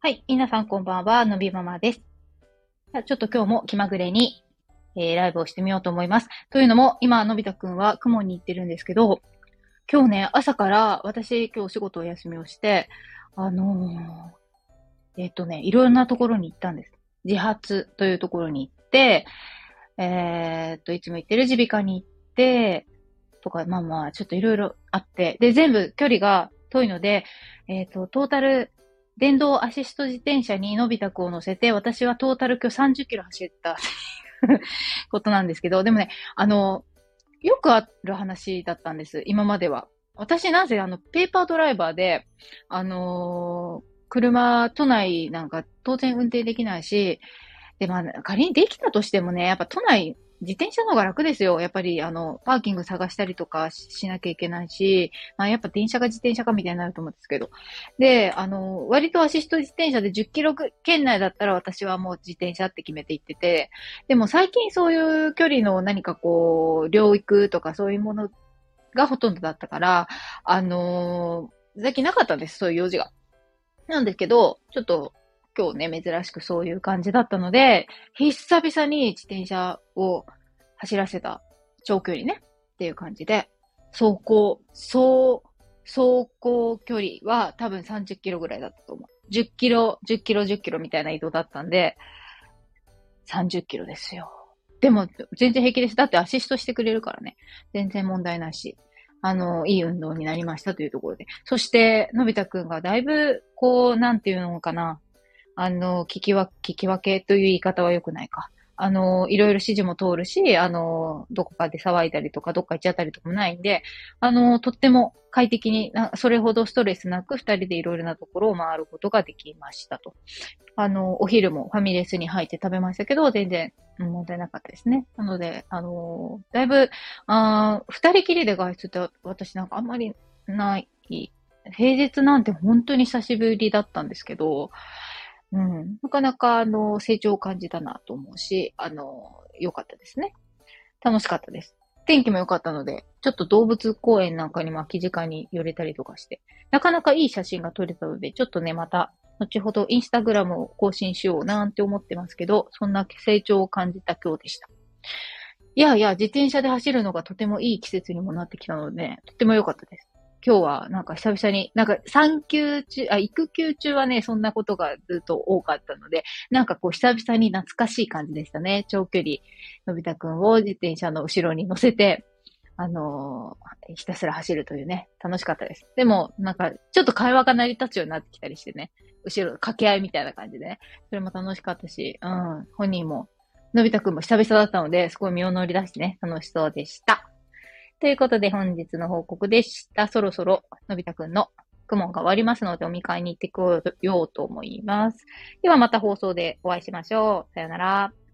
はい。皆さんこんばんは。のびママです。ちょっと今日も気まぐれに、えー、ライブをしてみようと思います。というのも、今、のび太くんは雲に行ってるんですけど、今日ね、朝から私今日お仕事お休みをして、あのー、えっ、とね、いろんなところに行ったんです。自発というところに行って、えっと、いつも行ってる耳鼻科に行って、とか、まあまあ、ちょっといろいろあって、で、全部距離が遠いので、えっ、と、トータル電動アシスト自転車にのび太くんを乗せて、私はトータル今日30キロ走った ことなんですけど、でもね、あの、よくある話だったんです、今までは。私なぜあの、ペーパードライバーで、あのー、車、都内なんか当然運転できないし、で、まあ、仮にできたとしてもね、やっぱ都内自転車の方が楽ですよ。やっぱり、あの、パーキング探したりとかしなきゃいけないし、まあ、やっぱ電車が自転車かみたいになると思うんですけど。で、あの、割とアシスト自転車で10キロ圏内だったら私はもう自転車って決めて行ってて、でも最近そういう距離の何かこう、領域とかそういうものがほとんどだったから、あの最近なかったんです、そういう用事が。なんですけど、ちょっと今日ね、珍しくそういう感じだったので、久々に自転車を走らせた長距離ね、っていう感じで、走行、走、走行距離は多分30キロぐらいだったと思う。10キロ、10キロ、10キロみたいな移動だったんで、30キロですよ。でも、全然平気です。だってアシストしてくれるからね。全然問題ないし。あの、いい運動になりましたというところで。そして、のび太くんがだいぶ、こう、なんていうのかな。あの、聞きわ、聞き分けという言い方は良くないか。あの、いろいろ指示も通るし、あの、どこかで騒いだりとか、どっか行っちゃったりとかもないんで、あの、とっても快適に、それほどストレスなく二人でいろいろなところを回ることができましたと。あの、お昼もファミレスに入って食べましたけど、全然問題なかったですね。なので、あの、だいぶ、二人きりで外出って私なんかあんまりない。平日なんて本当に久しぶりだったんですけど、うん。なかなか、あの、成長を感じたなと思うし、あの、良かったですね。楽しかったです。天気も良かったので、ちょっと動物公園なんかにも空き時間に寄れたりとかして、なかなかいい写真が撮れたので、ちょっとね、また、後ほどインスタグラムを更新しようなんて思ってますけど、そんな成長を感じた今日でした。いやいや、自転車で走るのがとてもいい季節にもなってきたので、とても良かったです。今日はなんか久々に、なんか産休中、あ、育休中はね、そんなことがずっと多かったので、なんかこう久々に懐かしい感じでしたね。長距離、のび太くんを自転車の後ろに乗せて、あのー、ひたすら走るというね、楽しかったです。でも、なんか、ちょっと会話が成り立つようになってきたりしてね、後ろ、掛け合いみたいな感じでね、それも楽しかったし、うん、本人も、のび太くんも久々だったので、すごい身を乗り出してね、楽しそうでした。ということで本日の報告でした。そろそろのび太くんの雲が終わりますのでお見会いに行ってこようと思います。ではまた放送でお会いしましょう。さよなら。